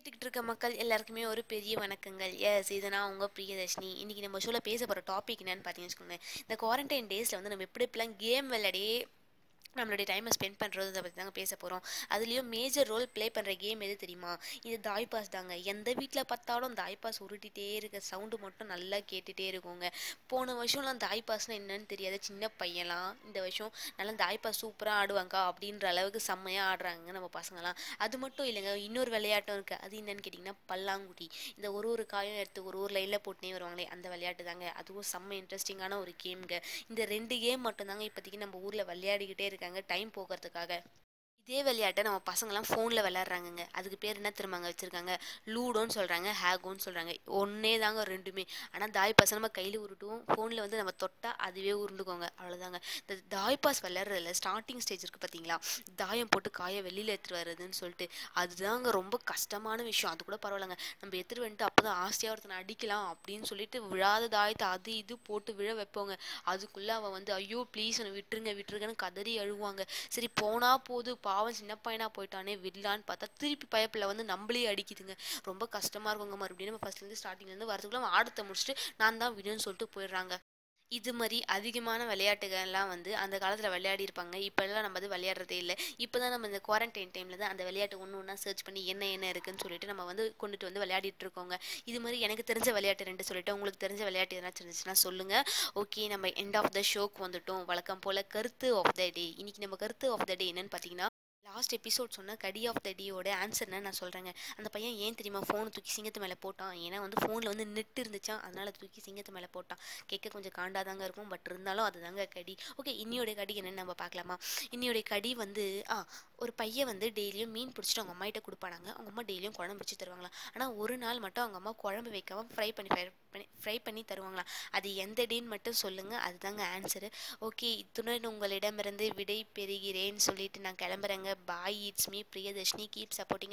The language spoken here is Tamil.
கேட்டுக்கிட்டு இருக்க மக்கள் எல்லாருக்குமே ஒரு பெரிய வணக்கங்கள். எஸ் இது நான் உங்கள் பிரியதர்ஷினி. இன்றைக்கி நம்ம ஷோவில் பேச போகிற டாபிக் என்னன்னு பார்த்தீங்கன்னு வச்சுக்கோங்க இந்த குவாரண்டைன் டேஸில் வந்து நம்ம எப்படி எப்படிலாம் கேம் விளையாடியே நம்மளுடைய டைமை ஸ்பெண்ட் பண்ணுறது அதை பற்றி தாங்க பேச போகிறோம் அதுலேயும் மேஜர் ரோல் ப்ளே பண்ணுற கேம் எது தெரியுமா? இது தாய் பாஸ் தாங்க. எந்த வீட்டில் பார்த்தாலும் தாய் பாஸ் உருட்டிகிட்டே இருக்க சவுண்டு மட்டும் நல்லா கேட்டுகிட்டே இருக்குங்க. போன வருஷம்லாம் தாய் பாஸ்னால் என்னன்னு தெரியாத சின்ன பையன்லாம் இந்த வருஷம் நல்லா தாய் பாஸ் சூப்பராக ஆடுவாங்க அப்படின்ற அளவுக்கு செம்மையாக ஆடுறாங்க நம்ம பசங்களாம் அது மட்டும் இல்லைங்க இன்னொரு விளையாட்டும் இருக்குது அது என்னன்னு கேட்டிங்கன்னா பல்லாங்குடி. இந்த ஒரு ஒரு காயும் எடுத்து ஒரு ஒரு லைனில் போட்டுனே வருவாங்களே அந்த விளையாட்டு தாங்க. அதுவும் செம்ம இன்ட்ரெஸ்டிங்கான ஒரு கேம்ங்க இந்த ரெண்டு கேம் மட்டும்தாங்க இப்போதைக்கு நம்ம ஊரில் விளையாடிக்கிட்டே இருக்காங்க டைம் போகிறதுக்காக. இதே விளையாட்டை நம்ம பசங்களாம் ஃபோனில் விளையாடுறாங்கங்க. அதுக்கு பேர் என்ன திரும்பங்க வச்சுருக்காங்க? லூடோன்னு சொல்கிறாங்க ஹேகோன்னு சொல்கிறாங்க ஒன்றே தாங்க ரெண்டுமே. ஆனால் தாய் பாஸ் நம்ம கையில் உருட்டுவோம். ஃபோனில் வந்து நம்ம தொட்டால் அதுவே உருண்டுக்கோங்க. அவ்வளோதாங்க இந்த தாய் பாஸ் விளையாடுறதுல ஸ்டார்டிங் ஸ்டேஜ் இருக்குது பார்த்தீங்களா தாயம் போட்டு காயை வெளியில் எடுத்துகிட்டு வர்றதுன்னு சொல்லிட்டு. அதுதாங்க ரொம்ப கஷ்டமான விஷயம். அது கூட பரவாயில்லைங்க. நம்ம எடுத்துகிட்டு வந்துட்டு அப்போ தான் ஆசையாக ஒருத்தனை அடிக்கலாம் அப்படின்னு சொல்லிட்டு விழாத தாயத்தை அது இது போட்டு விழ வைப்போங்க. அதுக்குள்ளே அவன் வந்து ஐயோ ப்ளீஸ் என்னை விட்டுருங்க விட்டுருங்கன்னு கதறி அழுவாங்க. சரி போனால் போது பாவம் சின்ன பையனாக போயிட்டானே விடலான்னு பார்த்தா திருப்பி பயப்பில் வந்து நம்மளே அடிக்குதுங்க. ரொம்ப கஷ்டமாக இருக்குங்க. மறுபடியும் நம்ம ஃபஸ்ட்லேருந்து ஸ்டார்டிங்லேருந்து வரதுக்குள்ள ஆடத்தை முடிச்சுட்டு நான் தான் விடுன்னு சொல்லிட்டு போயிடுறாங்க. இது மாதிரி அதிகமான விளையாட்டுகள்லாம் வந்து அந்த காலத்தில் விளையாடி இருப்பாங்க. இப்போல்லாம் நம்ம அது விளையாடுறதே இல்லை. இப்போ தான் நம்ம இந்த குவாரண்டைன் டைமில் தான் அந்த விளையாட்டு ஒன்று ஒன்றா சர்ச் பண்ணி என்ன என்ன இருக்குன்னு சொல்லிட்டு நம்ம வந்து கொண்டுட்டு வந்து விளையாடிட்டு இருக்கோங்க. இது மாதிரி எனக்கு தெரிஞ்ச விளையாட்டு ரெண்டு சொல்லிட்டு உங்களுக்கு தெரிஞ்ச விளையாட்டு எதனாச்சும் இருந்துச்சுன்னா சொல்லுங்கள் ஓகே நம்ம எண்ட் ஆஃப் த ஷோக்கு வந்துட்டோம். வழக்கம் போல் கருத்து ஆஃப் த டே இன்னைக்கு நம்ம கருத்து ஆஃப் த டே என்னன்னு பார்த்தீங்கன்னா லாஸ்ட் எபிசோட் சொன்ன கடி ஆஃப் த டேயோட ஆன்சர்னு நான் சொல்கிறேங்க அந்த பையன் ஏன் தெரியுமா ஃபோனை தூக்கி சிங்கத்து மேலே போட்டான்? ஏன்னா வந்து ஃபோனில் வந்து நெட் இருந்துச்சான் அதனால் தூக்கி சிங்கத்து மேலே போட்டான். கேட்க கொஞ்சம் காண்டாதாங்க இருக்கும். பட் இருந்தாலும் அதுதாங்க கடி. ஓகே இன்னியோடைய கடி என்னென்னு நம்ம பார்க்கலாமா? இன்னியோடைய கடி வந்து ஆ ஒரு பையன் வந்து டெய்லியும் மீன் பிடிச்சிட்டு அவங்க அம்மாகிட்ட கொடுப்பானாங்க. அவங்க அம்மா டெய்லியும் குழம்பு பிடிச்சி தருவாங்களாம். ஆனால் ஒரு நாள் மட்டும் அவங்க அம்மா குழம்பு வைக்காம ஃப்ரை பண்ணி ஃப்ரை பண்ணி ஃப்ரை பண்ணி தருவாங்களாம். அது எந்த டேன்னு மட்டும் சொல்லுங்கள் அதுதாங்க ஆன்சரு ஓகே இத்துடன் உங்களிடமிருந்து விடை பெறுகிறேன்னு சொல்லிட்டு நான் கிளம்புறேங்க. bye. It's me, Priyadeshni. Keep supporting